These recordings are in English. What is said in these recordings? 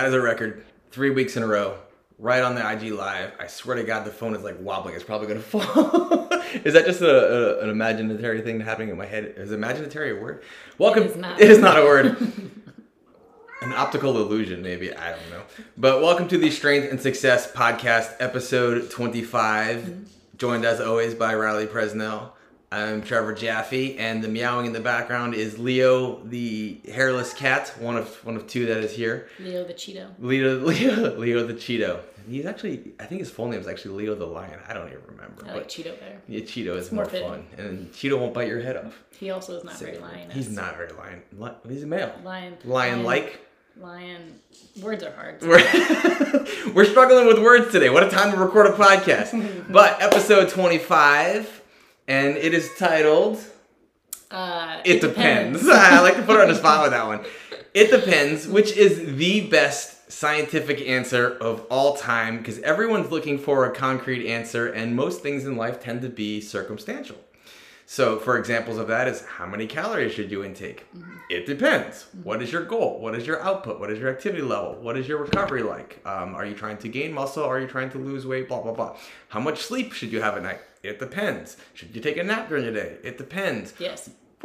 That is a record. Three weeks in a row. Right on the IG live. I swear to God, the phone is like wobbling. It's probably gonna fall. is that just a, a, an imaginary thing happening in my head? Is imaginary a word? Welcome. is not. It is not a word. An optical illusion, maybe. I don't know. But welcome to the Strength and Success Podcast, episode 25. Mm-hmm. Joined as always by Riley Presnell. I'm Trevor Jaffe, and the meowing in the background is Leo, the hairless cat, one of one of two that is here. Leo the Cheeto. Leo, Leo, Leo the Cheeto. He's actually, I think his full name is actually Leo the Lion. I don't even remember. I like Cheeto better. yeah, Cheeto is more more, fun, and Cheeto won't bite your head off. He also is not very lion. He's not very lion. He's a male. Lion. Lion-like. Lion. Words are hard. We're, we're struggling with words today. What a time to record a podcast. but episode 25, and it is titled Uh, It, depends. I like to put her on the spot with that one. It depends, which is the best scientific answer of all time because everyone's looking for a concrete answer, and most things in life tend to be circumstantial. So, for examples of that is how many calories should you intake? It depends. What is your goal? What is your output? What is your activity level? What is your recovery like? Um, are you trying to gain muscle? Are you trying to lose weight? Blah, blah, blah. How much sleep should you have at night? It depends. Should you take a nap during the day? It depends. Yes.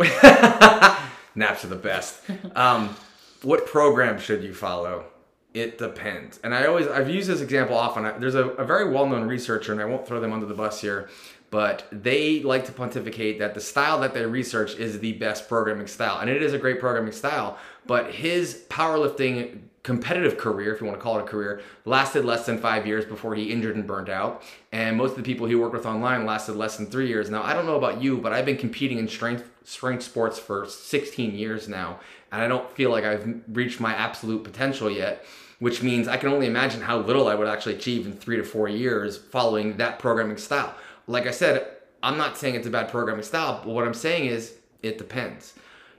Naps are the best. Um, what program should you follow? It depends. And I always, I've used this example often. I- There's a, a very well known researcher, and I won't throw them under the bus here, but they like to pontificate that the style that they research is the best programming style. And it is a great programming style, but his powerlifting competitive career, if you want to call it a career, lasted less than five years before he injured and burned out. And most of the people he worked with online lasted less than three years. Now, I don't know about you, but I've been competing in strength strength sports for 16 years now, and I don't feel like I've reached my absolute potential yet. Which means I can only imagine how little I would actually achieve in three to four years following that programming style. Like I said, I'm not saying it's a bad programming style, but what I'm saying is it depends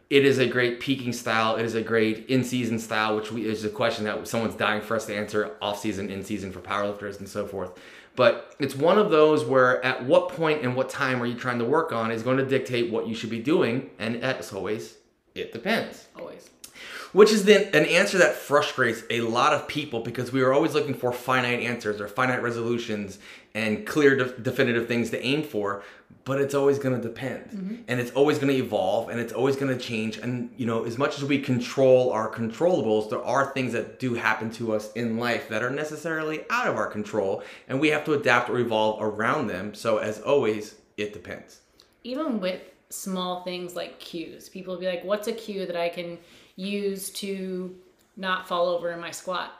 it is a great peaking style. It is a great in-season style, which we, is a question that someone's dying for us to answer off-season, in-season for powerlifters and so forth. But it's one of those where at what point and what time are you trying to work on is going to dictate what you should be doing, and as always, it depends Always. Which is then an answer that frustrates a lot of people because we are always looking for finite answers or finite resolutions and clear de- definitive things to aim for but it's always going to depend mm-hmm. and it's always going to evolve and it's always going to change. And you know as much as we control our controllables there are things that do happen to us in life that are necessarily out of our control and we have to adapt or evolve around them. So as always it depends. Even with small things like cues, people will be like, "What's a cue that I can use to not fall over in my squat?"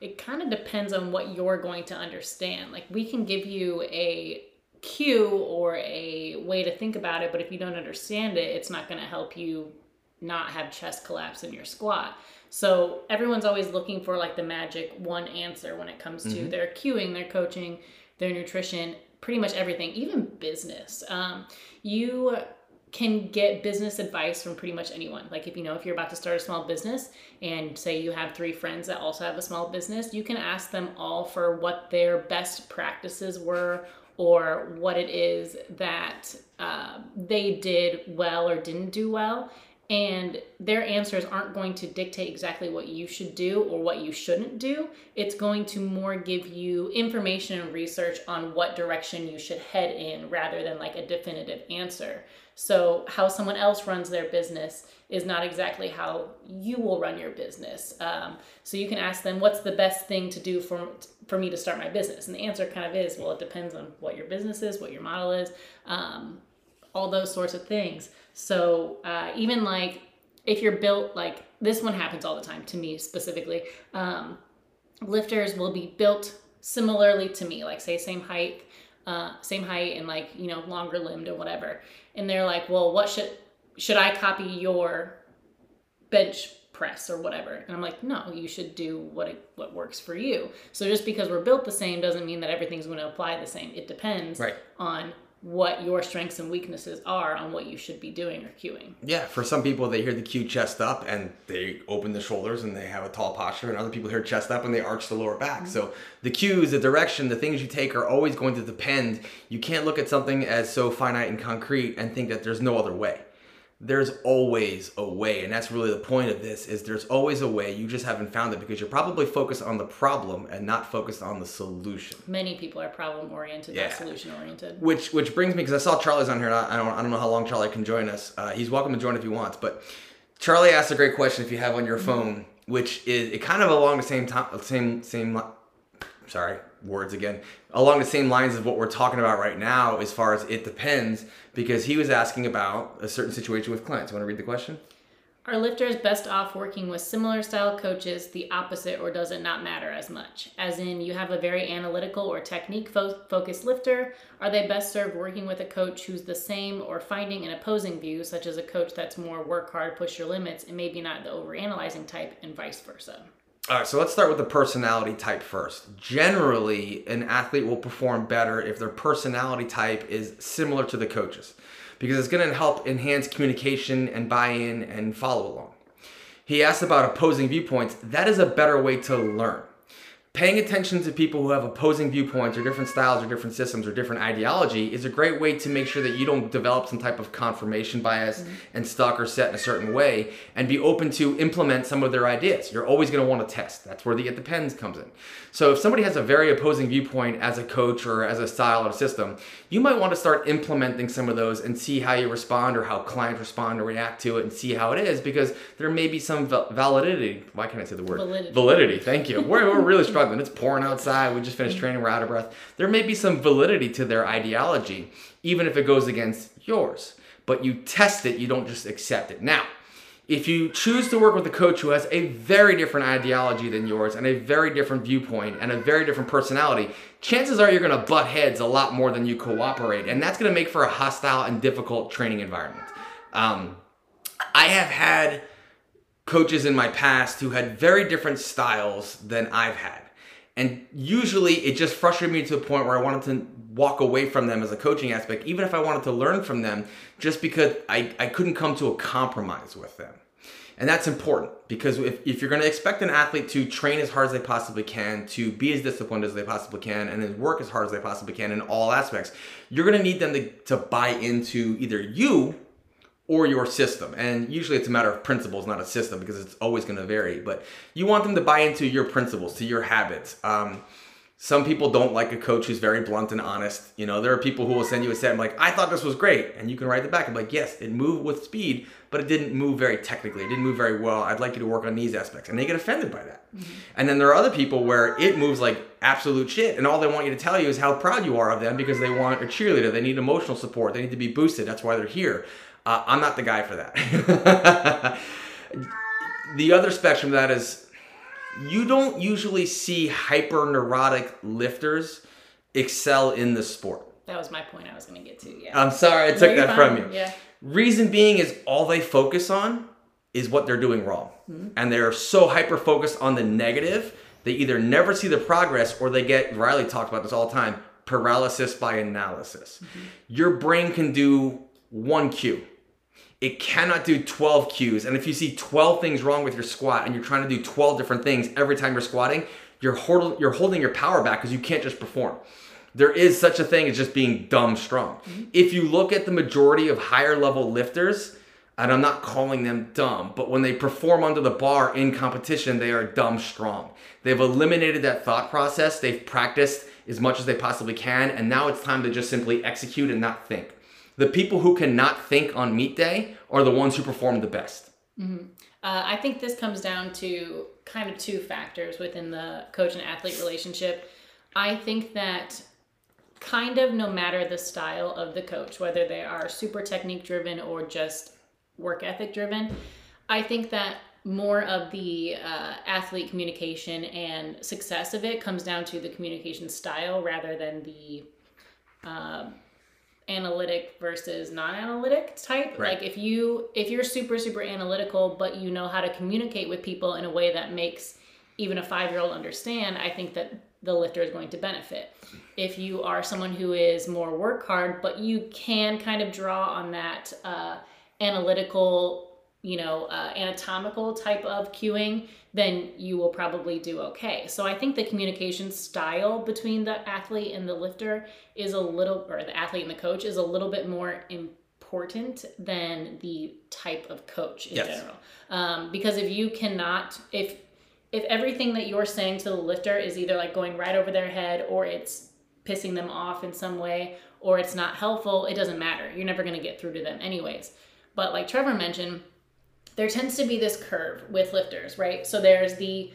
It kind of depends on what you're going to understand. Like we can give you a cue or a way to think about it, but if you don't understand it, it's not going to help you not have chest collapse in your squat. So everyone's always looking for like the magic one answer when it comes to their cueing, their coaching, their nutrition, pretty much everything, even business. Um, you can get business advice from pretty much anyone. Like if you know if you're about to start a small business and say you have three friends that also have a small business, you can ask them all for what their best practices were or what it is that uh, they did well or didn't do well. And their answers aren't going to dictate exactly what you should do or what you shouldn't do. It's going to more give you information and research on what direction you should head in rather than like a definitive answer. So, how someone else runs their business is not exactly how you will run your business. Um, so, you can ask them, What's the best thing to do for, for me to start my business? And the answer kind of is, Well, it depends on what your business is, what your model is, um, all those sorts of things. So, uh, even like if you're built like this one happens all the time to me specifically. Um, lifters will be built similarly to me, like say same height, uh, same height and like you know longer limbed or whatever. And they're like, well, what should should I copy your bench press or whatever? And I'm like, no, you should do what it, what works for you. So just because we're built the same doesn't mean that everything's going to apply the same. It depends Right. on what your strengths and weaknesses are on what you should be doing or cueing. Yeah, for some people, they hear the cue chest up and they open the shoulders and they have a tall posture, and other people hear chest up and they arch the lower back. So the cues, the direction, the things you take are always going to depend. You can't look at something as so finite and concrete and think that there's no other way. There's always a way and that's really the point of this is there's always a way you just haven't found it because you're probably focused on the problem and not focused on the solution Many people are problem oriented, Yeah. not solution oriented. which which brings me because i saw charlie's on here and I, don't i don't know how long charlie can join us uh, he's welcome to join if he wants but charlie asked a great question if you have on your phone which is it kind of along the same time same same sorry words again along the same lines of what we're talking about right now as far as it depends because he was asking about a certain situation with clients You want to read the question Are lifters best off working with similar style coaches, the opposite, or does it not matter as much? As in, you have a very analytical or technique fo- focused lifter. Are they best served working with a coach who's the same or finding an opposing view, such as a coach that's more work hard, push your limits, and maybe not the overanalyzing type, and vice versa? All right, so let's start with the personality type first. Generally, an athlete will perform better if their personality type is similar to the coaches because it's going to help enhance communication and buy in and follow along. He asked about opposing viewpoints. That is a better way to learn. Paying attention to people who have opposing viewpoints or different styles or different systems or different ideology is a great way to make sure that you don't develop some type of confirmation bias mm-hmm. and stuck or set in a certain way and be open to implement some of their ideas. You're always going to want to test. That's where the it depends comes in. So if somebody has a very opposing viewpoint as a coach or as a style or system, you might want to start implementing some of those and see how you respond or how clients respond or react to it and see how it is because there may be some validity. Why can't I say the word? Validity. Validity. Thank you. We're, we're really struggling. And it's pouring outside. We just finished training. We're out of breath. There may be some validity to their ideology, even if it goes against yours. But you test it. You don't just accept it. Now, if you choose to work with a coach who has a very different ideology than yours and a very different viewpoint and a very different personality, chances are you're going to butt heads a lot more than you cooperate. And that's going to make for a hostile and difficult training environment. Um, I have had coaches in my past who had very different styles than I've had. And usually it just frustrated me to a point where I wanted to walk away from them as a coaching aspect, even if I wanted to learn from them, just because I, I couldn't come to a compromise with them. And that's important because if, if you're going to expect an athlete to train as hard as they possibly can, to be as disciplined as they possibly can, and then work as hard as they possibly can in all aspects, you're going to need them to, to buy into either you or your system. And usually it's a matter of principles, not a system, because it's always going to vary. But you want them to buy into your principles, to your habits. Um, some people don't like a coach who's very blunt and honest. You know, there are people who will send you a set and be like, I thought this was great. And you can write it back and be like, yes, it moved with speed, but it didn't move very technically. It didn't move very well. I'd like you to work on these aspects. And they get offended by that. And then there are other people where it moves like absolute shit. And all they want you to tell you is how proud you are of them because they want a cheerleader. They need emotional support. They need to be boosted. That's why they're here. Uh, I'm not the guy for that. the other spectrum of that is you don't usually see hyper neurotic lifters excel in the sport. That was my point I was going to get to. Yeah. I'm sorry I took No, that from you. Yeah. Reason being is all they focus on is what they're doing wrong. And they're so hyper focused on the negative, they either never see the progress or they get, Riley talks about this all the time, paralysis by analysis. Your brain can do one cue. It cannot do 12 cues. And if you see 12 things wrong with your squat and you're trying to do 12 different things every time you're squatting, you're, hold- you're holding your power back because you can't just perform. There is such a thing as just being dumb strong. Mm-hmm. If you look at the majority of higher level lifters, and I'm not calling them dumb, but when they perform under the bar in competition, they are dumb strong. They've eliminated that thought process. They've practiced as much as they possibly can, and now it's time to just simply execute and not think. The people who cannot think on meet day are the ones who perform the best. Uh, I think this comes down to kind of two factors within the coach and athlete relationship. I think that kind of no matter the style of the coach, whether they are super technique driven or just work ethic driven, I think that more of the uh, athlete communication and success of it comes down to the communication style rather than the um, analytic versus non-analytic type Right. like if you if you're super super analytical but you know how to communicate with people in a way that makes even a five year old understand i think that the lifter is going to benefit if you are someone who is more work hard but you can kind of draw on that uh, analytical you know uh, anatomical type of cueing then you will probably do okay so i think the communication style between the athlete and the lifter is a little or the athlete and the coach is a little bit more important than the type of coach in Yes. general. Um, because if you cannot, if if everything that you're saying to the lifter is either like going right over their head or it's pissing them off in some way or it's not helpful, it doesn't matter. You're never going to get through to them anyways. But like Trevor mentioned, there tends to be this curve with lifters, right? So there's the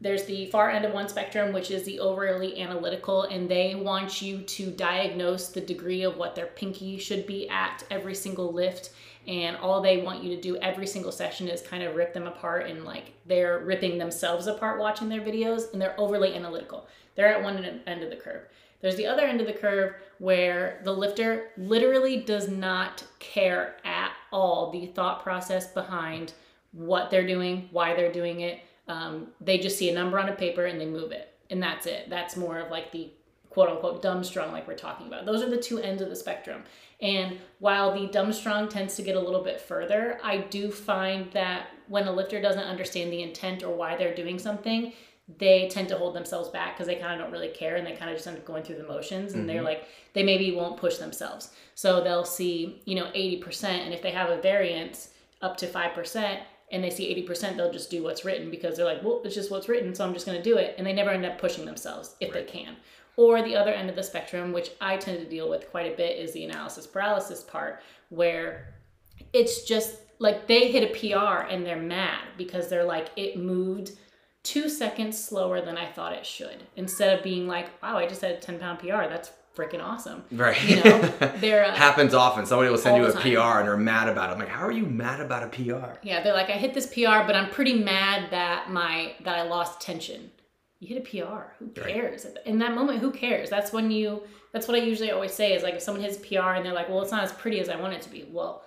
there's the far end of one spectrum which is the overly analytical and they want you to diagnose the degree of what their pinky should be at every single lift and all they want you to do every single session is kind of rip them apart and like they're ripping themselves apart watching their videos and they're overly analytical they're at one end of the curve there's the other end of the curve where the lifter literally does not care at all the thought process behind what they're doing, why they're doing it. Um, they just see a number on a paper and they move it. And that's it. That's more of like the quote unquote dumb strong, like we're talking about. Those are the two ends of the spectrum. And while the dumb strong tends to get a little bit further, I do find that when a lifter doesn't understand the intent or why they're doing something, they tend to hold themselves back because they kind of don't really care and they kind of just end up going through the motions and they're mm-hmm. like they maybe won't push themselves. So they'll see you know 80% and if they have a variance up to 5% and they see 80% they'll just do what's written because they're like well it's just what's written so i'm just going to do it. And they never end up pushing themselves if they can. Or the other end of the spectrum which i tend to deal with quite a bit is the analysis paralysis part where it's just like they hit a PR and they're mad because they're like, it moved two seconds slower than I thought it should. Instead of being like, wow, I just had a 10 pound PR. That's freaking awesome. Right. You know, they're, uh, Happens often. Somebody will send you a the PR and they're mad about it. I'm like, how are you mad about a PR? yeah, they're like, I hit this PR, but I'm pretty mad that my, that I lost tension. You hit a PR. Who Right. cares? In that moment, who cares? That's when you, that's what I usually always say is like, if someone hits a PR and they're like, well, it's not as pretty as I want it to be. Well,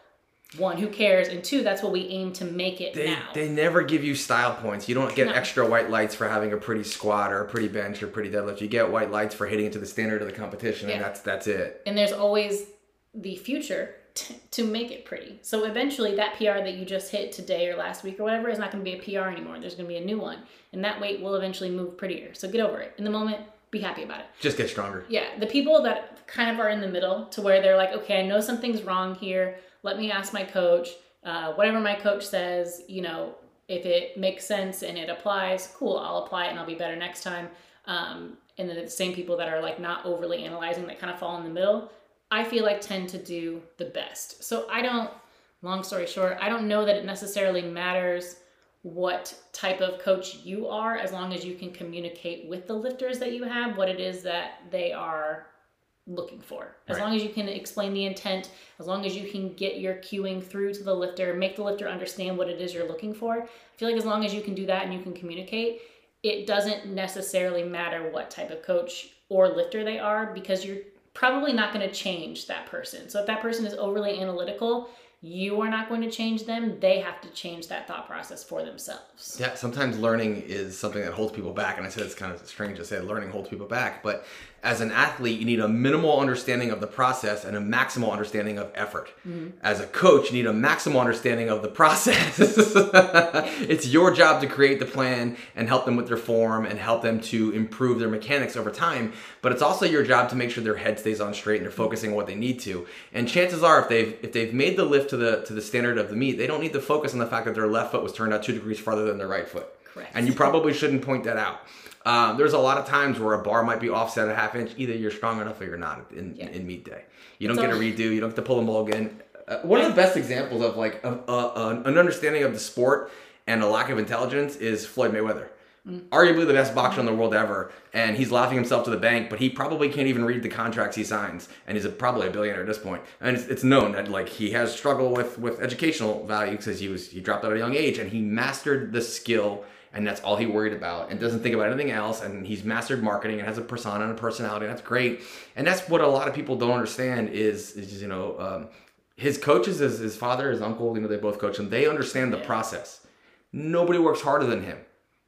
one, who cares? And two, that's what we aim to make it They, now. they never give you style points. You don't get No. extra white lights for having a pretty squat or a pretty bench or pretty deadlift. You get white lights for hitting it to the standard of the competition, and that's that's it. and there's always the future t- to make it pretty. So eventually, that PR that you just hit today or last week or whatever is not going to be a PR anymore. There's going to be a new one, and that weight will eventually move prettier. So get over it. In the moment, be happy about it. Just get stronger. Yeah, the people that kind of are in the middle to where they're like, okay, I know something's wrong here. Let me ask my coach. Uh, whatever my coach says, you know, if it makes sense and it applies, cool, I'll apply it and I'll be better next time. Um, and then the same people that are like not overly analyzing that kind of fall in the middle, I feel like tend to do the best. So I don't, long story short, I don't know that it necessarily matters what type of coach you are as long as you can communicate with the lifters that you have what it is that they are looking for as Right. long as you can explain the intent as long as you can get your cueing through to the lifter make the lifter understand what it is you're looking for i feel like as long as you can do that and you can communicate it doesn't necessarily matter what type of coach or lifter they are because you're probably not going to change that person so if that person is overly analytical you are not going to change them they have to change that thought process for themselves Yeah, sometimes learning is something that holds people back. And I said it's kind of strange to say learning holds people back. But as an athlete, you need a minimal understanding of the process and a maximal understanding of effort. Mm-hmm. As a coach, you need a maximal understanding of the process. it's your job to create the plan and help them with their form and help them to improve their mechanics over time. But it's also your job to make sure their head stays on straight and they're focusing on what they need to. And chances are, if they've if they've made the lift to the to the standard of the meet, they don't need to focus on the fact that their left foot was turned out two degrees farther than their right foot. Correct. And you probably shouldn't point that out. Um, there's a lot of times where a bar might be offset a half inch. Either you're strong enough or you're not in, Yeah. in meet day. You don't It's get a redo. You don't get to pull a mulligan. Uh, one of the best examples of like a, a, a- an understanding of the sport and a lack of intelligence is Floyd Mayweather. Arguably the best boxer in the world ever, and he's laughing himself to the bank. But he probably can't even read the contracts he signs, and he's a, probably a billionaire at this point. And it's, it's known that like he has struggled with with educational value because he was he dropped out at a young age, and he mastered the skill and that's all he worried about and doesn't think about anything else and he's mastered marketing and has a persona and a personality and that's great. And that's what a lot of people don't understand is, is you know um, his coaches his, his father his uncle you know they both coach him they understand the Yeah. process. Nobody works harder than him.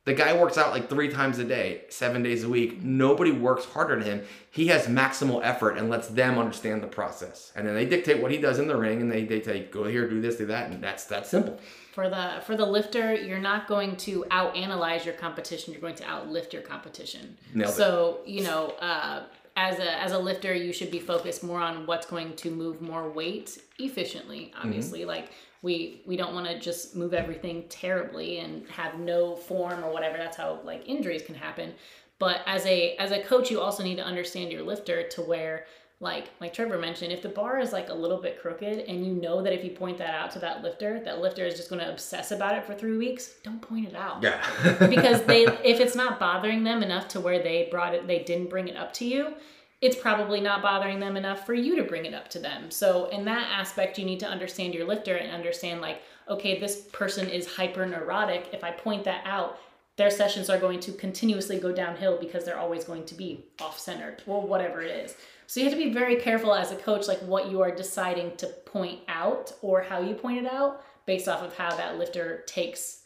The guy works out like three times a day seven days a week. Nobody works harder than him. He has maximal effort and lets them understand the process. And then they dictate what he does in the ring and they, they say go here do this do that and that's that simple for the for the lifter you're not going to out analyze your competition you're going to outlift your competition Nailed it. so you know uh, as a as a lifter, you should be focused more on what's going to move more weight efficiently. Obviously, like we we don't want to just move everything terribly and have no form or whatever. That's how like injuries can happen. But as a as a coach, you also need to understand your lifter to where like like Trevor mentioned, if the bar is like a little bit crooked and you know that if you point that out to that lifter, that lifter is just going to obsess about it for three weeks, don't point it out. Yeah. because they if it's not bothering them enough to where they brought it they didn't bring it up to you, it's probably not bothering them enough for you to bring it up to them. So in that aspect, you need to understand your lifter and understand like, okay, this person is hyper neurotic. If I point that out, their sessions are going to continuously go downhill because they're always going to be off centered or whatever it is. So you have to be very careful as a coach, like what you are deciding to point out or how you point it out based off of how that lifter takes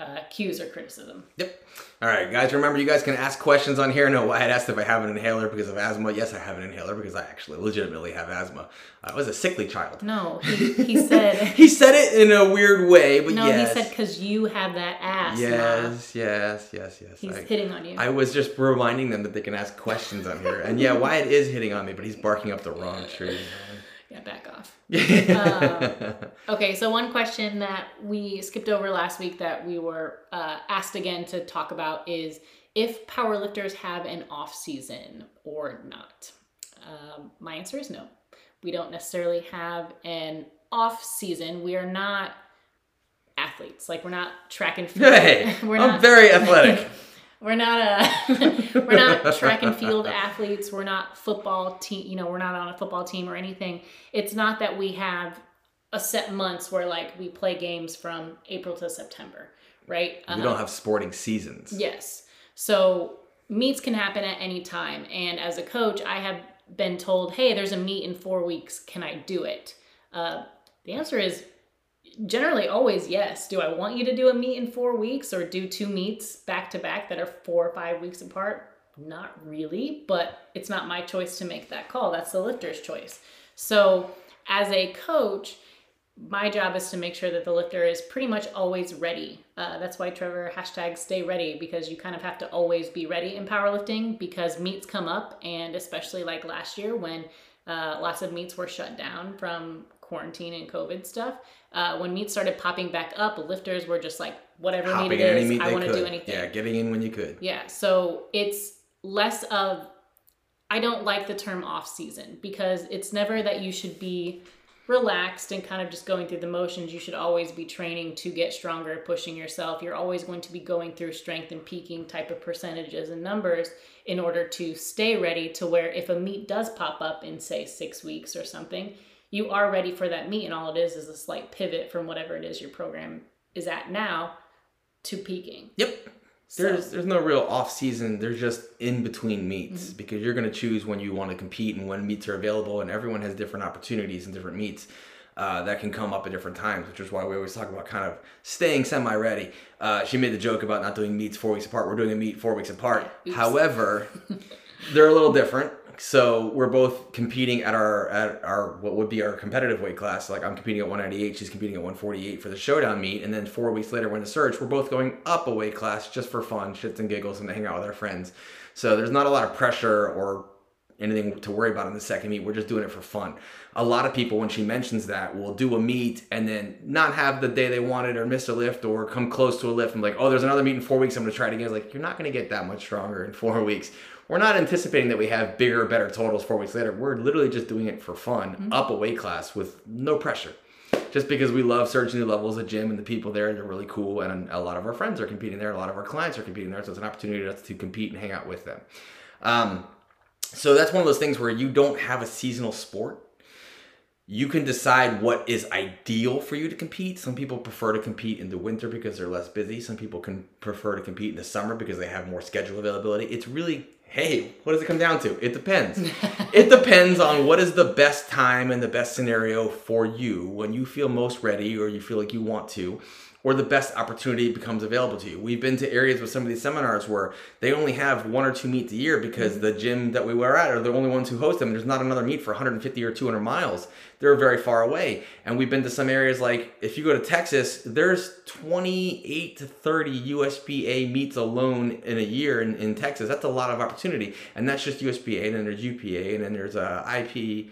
uh, cues or criticism. Yep. All right, guys. Remember, you guys can ask questions on here. No, I had asked if I have an inhaler because of asthma. Yes, I have an inhaler because I actually legitimately have asthma. I was a sickly child. No, he, he said. he said it in a weird way, but no, yes. he said because you have that asthma. Yes, yes, yes, yes. He's I, hitting on you. I was just reminding them that they can ask questions on here, and yeah, Wyatt is hitting on me, but he's barking up the wrong tree. Yeah, back off. Um, okay, so one question that we skipped over last week that we were uh, asked again to talk about is if powerlifters have an off season or not. Um, my answer is no. We don't necessarily have an off season. We are not athletes. Like we're not track and field. Hey, we're I'm not very athletic. we're not a we're not track and field athletes. We're not football team you know we're not on a football team or anything. It's not that we have a set months where like we play games from april to september right? We don't have sporting seasons. yes. So meets can happen at any time. And as a coach i have been told hey there's a meet in four weeks. Can i do it? Uh, the answer is generally always yes. Do I want you to do a meet in four weeks or do two meets back to back that are four or five weeks apart? Not really, but it's not my choice to make that call. That's the lifter's choice. So, as a coach, my job is to make sure that the lifter is pretty much always ready. Uh, that's why Trevor hashtag stay ready because you kind of have to always be ready in powerlifting because meets come up, and especially like last year when uh, lots of meets were shut down from quarantine and COVID stuff. Uh, when meat started popping back up, lifters were just like, whatever Hopping in it is, I want to do anything. Yeah, getting in when you could. Yeah, so it's less of I don't like the term off season because it's never that you should be relaxed and kind of just going through the motions. You should always be training to get stronger, pushing yourself. You're always going to be going through strength and peaking type of percentages and numbers in order to stay ready to where if a meet does pop up in say 6 weeks or something, you are ready for that meet and all it is is a slight pivot from whatever it is your program is at now to peaking. Yep. So- There's there's no real off season. There's just in between meets Mm-hmm. because you're gonna choose when you want to compete and when meets are available, and everyone has different opportunities and different meets. Uh, that can come up at different times, which is why we always talk about kind of staying semi-ready. Uh, she made the joke about not doing meets four weeks apart. We're doing a meet four weeks apart. Oops. However, they're a little different. So we're both competing at our at our what would be our competitive weight class. Like I'm competing at 198, she's competing at 148 for the showdown meet, and then four weeks later when the search, we're both going up a weight class just for fun, shits and giggles, and to hang out with our friends. So there's not a lot of pressure or anything to worry about in the second meet. We're just doing it for fun. A lot of people, when she mentions that, will do a meet and then not have the day they wanted or miss a lift or come close to a lift and like, oh, there's another meet in four weeks. I'm to try it again. Like, you're not to get that much stronger in four weeks. We're not anticipating that we have bigger, better totals four weeks later. We're literally just doing it for fun, up a weight class with no pressure. Just because we love searching new levels at gym and the people there, they're really cool. And a lot of our friends are competing there. A lot of our clients are competing there. So it's an opportunity to, to compete and hang out with them. Um, so that's one of those things where you don't have a seasonal sport. You can decide what is ideal for you to compete. Some people prefer to compete in the winter because they're less busy. Some people can prefer to compete in the summer because they have more schedule availability. It's really, hey, what does it come down to? It depends. it depends on what is the best time and the best scenario for you when you feel most ready or you feel like you want to or the best opportunity becomes available to you. We've been to areas with some of these seminars where they only have one or two meets a year because the gym that we were at are the only ones who host them. There's not another meet for 150 or 200 miles. they're very far away. And we've been to some areas like if you go to Texas, there's 28 to 30 USPA meets alone in a year in, in Texas. That's a lot of opportunity. And that's just USPA, and then there's UPA, and then there's uh, IP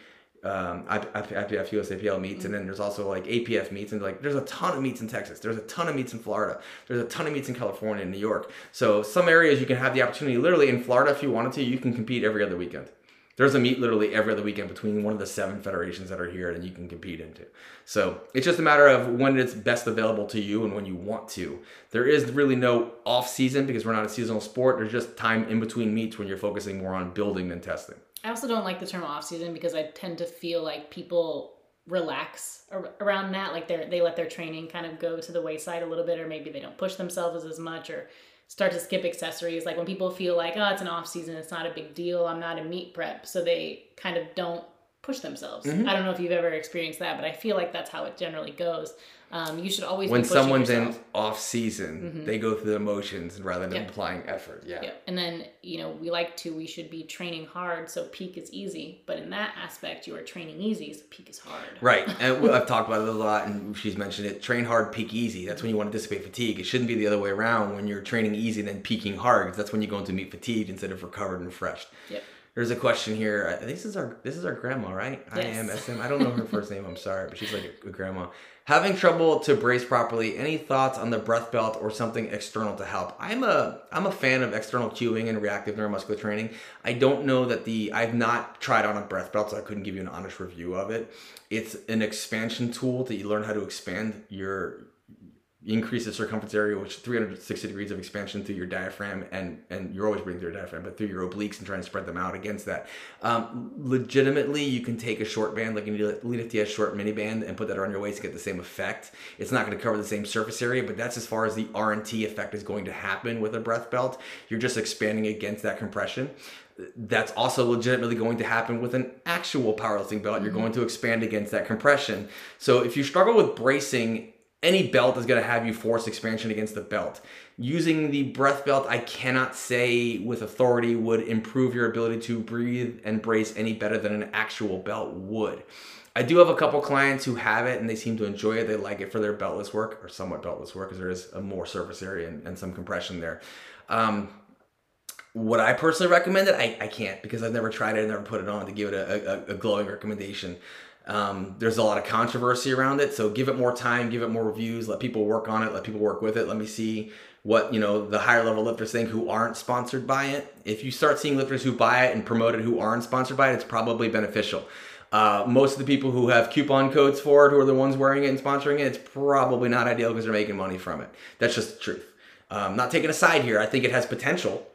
um, IPF USAPL meets, and then there's also like APF meets, and like there's a ton of meets in Texas. There's a ton of meets in Florida. There's a ton of meets in California and New York. So some areas you can have the opportunity. Literally in Florida, if you wanted to, you can compete every other weekend. There's a meet literally every other weekend between one of the seven federations that are here, and you can compete into. So it's just a matter of when it's best available to you and when you want to. There is really no off season because we're not a seasonal sport. There's just time in between meets when you're focusing more on building than testing. I also don't like the term off season because I tend to feel like people relax around that like they they let their training kind of go to the wayside a little bit or maybe they don't push themselves as much or start to skip accessories. Like when people feel like oh it's an off season it's not a big deal i'm not a meet prep so they kind of don't push themselves. Mm-hmm. i don't know if you've ever experienced that but i feel like that's how it generally goes um, you should always when someone's yourself. in off season, mm-hmm. they go through the emotions rather than yep. applying effort. Yeah. Yep. And then you know we like to we should be training hard so peak is easy, but in that aspect you are training easy so peak is hard. Right, and I've talked about it a lot, and she's mentioned it. Train hard, peak easy. That's when you want to dissipate fatigue. It shouldn't be the other way around. When you're training easy and then peaking hard, because that's when you go into meet fatigued instead of recovered and refreshed. Yep. There's a question here. This is our this is our grandma, right? Yes. I am SM. I don't know her first name. I'm sorry, but she's like a, a grandma having trouble to brace properly any thoughts on the breath belt or something external to help i'm a i'm a fan of external cueing and reactive neuromuscular training i don't know that the i've not tried on a breath belt so i couldn't give you an honest review of it it's an expansion tool that you learn how to expand your increase the circumference area, which 360 degrees of expansion through your diaphragm, and and you're always breathing through your diaphragm, but through your obliques and trying to spread them out against that. Um, legitimately, you can take a short band, like a Elite FTS short mini band, and put that around your waist to get the same effect. It's not going to cover the same surface area, but that's as far as the RNT effect is going to happen with a breath belt. You're just expanding against that compression that's also legitimately going to happen with an actual powerlifting belt. You're mm-hmm. going to expand against that compression. So if you struggle with bracing any belt is going to have you force expansion against the belt. Using the breath belt, I cannot say with authority would improve your ability to breathe and brace any better than an actual belt would. I do have a couple clients who have it and they seem to enjoy it. They like it for their beltless work or somewhat beltless work because there is a more surface area and, and some compression there. Um, would I personally recommend it? I, I can't because I've never tried it and never put it on to give it a, a, a glowing recommendation. Um, there's a lot of controversy around it, so give it more time, give it more reviews, let people work on it, let people work with it. Let me see what you know the higher level lifters think who aren't sponsored by it. If you start seeing lifters who buy it and promote it who aren't sponsored by it, it's probably beneficial. Uh, most of the people who have coupon codes for it, who are the ones wearing it and sponsoring it, it's probably not ideal because they're making money from it. That's just the truth. Um, not taking a side here. I think it has potential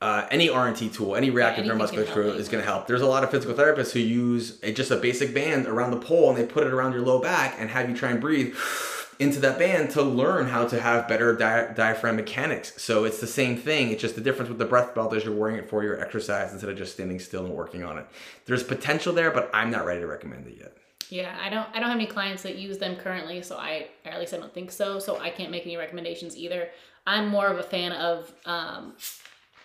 uh, any RNT tool, any reactive yeah, neuromuscular tool is going to help. There's a lot of physical therapists who use a, just a basic band around the pole and they put it around your low back and have you try and breathe into that band to learn how to have better di- diaphragm mechanics. So it's the same thing. It's just the difference with the breath belt is you're wearing it for your exercise instead of just standing still and working on it. There's potential there, but I'm not ready to recommend it yet. Yeah, I don't I don't have any clients that use them currently, so I or at least I don't think so. So I can't make any recommendations either. I'm more of a fan of um,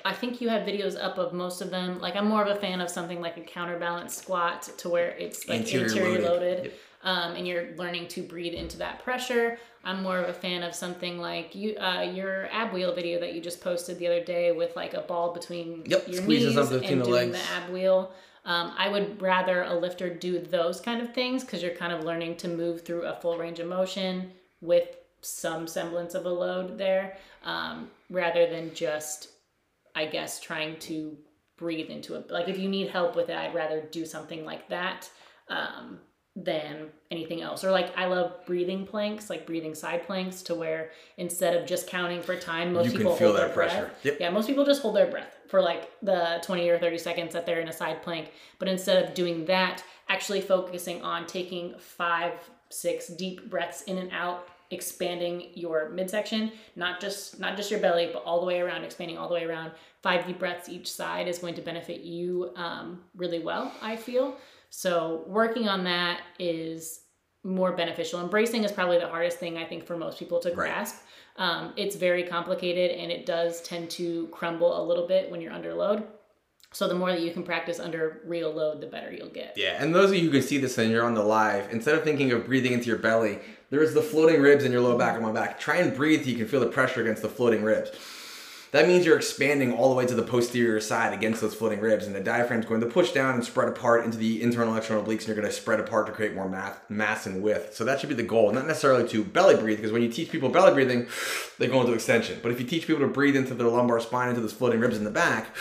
I think you have videos up of most of them. Like I'm more of a fan of something like a counterbalance squat to where it's like interior, interior loaded, loaded yep. um, and you're learning to breathe into that pressure. I'm more of a fan of something like you uh, your ab wheel video that you just posted the other day with like a ball between yep, your knees and doing the, legs. the ab wheel. Um, I would rather a lifter do those kind of things because you're kind of learning to move through a full range of motion with some semblance of a load there, um, rather than just I guess trying to breathe into it. Like if you need help with it, I'd rather do something like that um, than anything else. Or like I love breathing planks, like breathing side planks, to where instead of just counting for time, most you people hold their pressure. breath. Yep. Yeah, most people just hold their breath for like the 20 or 30 seconds that they're in a side plank. But instead of doing that, actually focusing on taking five, six deep breaths in and out expanding your midsection, not just not just your belly, but all the way around, expanding all the way around. Five deep breaths each side is going to benefit you um, really well. I feel so. Working on that is more beneficial. Embracing is probably the hardest thing I think for most people to grasp. Right. Um, it's very complicated and it does tend to crumble a little bit when you're under load. So the more that you can practice under real load, the better you'll get. Yeah, and those of you who can see this and you're on the live, instead of thinking of breathing into your belly, there's the floating ribs in your low back and my back. Try and breathe so you can feel the pressure against the floating ribs. That means you're expanding all the way to the posterior side against those floating ribs, and the diaphragm's going to push down and spread apart into the internal external obliques, and you're going to spread apart to create more mass, mass and width. So that should be the goal, not necessarily to belly breathe, because when you teach people belly breathing, they go into extension. But if you teach people to breathe into their lumbar spine, into those floating ribs in the back,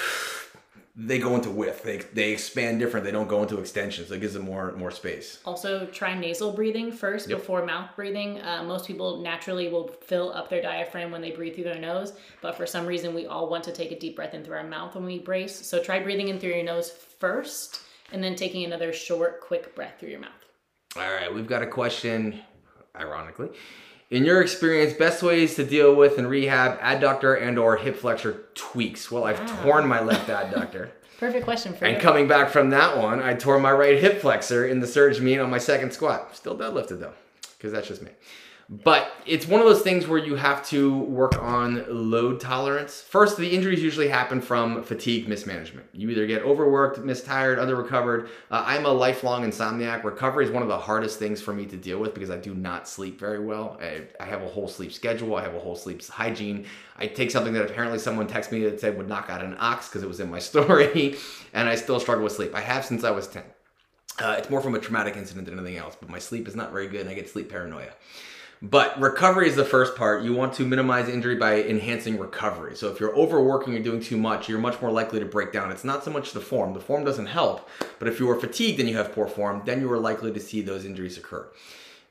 they go into width. They, they expand different. They don't go into extensions. It gives them more more space. Also, try nasal breathing first Yep. before mouth breathing. Uh, most people naturally will fill up their diaphragm when they breathe through their nose, but for some reason, we all want to take a deep breath in through our mouth when we brace. So try breathing in through your nose first, and then taking another short, quick breath through your mouth. All right, we've got a question, ironically. In your experience, best ways to deal with and rehab adductor and or hip flexor tweaks? Well, I've Wow. torn my left adductor. Perfect question for and you. coming back from that one, I tore my right hip flexor in the surge meet on my second squat. Still deadlifted though, because that's just me. But it's one of those things where you have to work on load tolerance. First, the injuries usually happen from fatigue mismanagement. You either get overworked, mistired, under recovered. Uh, I'm a lifelong insomniac. Recovery is one of the hardest things for me to deal with because I do not sleep very well. I, I have a whole sleep schedule, I have a whole sleep hygiene. I take something that apparently someone texted me that said would knock out an ox because it was in my story, and I still struggle with sleep. I have since I was 10. Uh, it's more from a traumatic incident than anything else, but my sleep is not very good and I get sleep paranoia. But recovery is the first part. You want to minimize injury by enhancing recovery. So if you're overworking or doing too much, you're much more likely to break down. It's not so much the form. The form doesn't help. But if you are fatigued and you have poor form, then you are likely to see those injuries occur.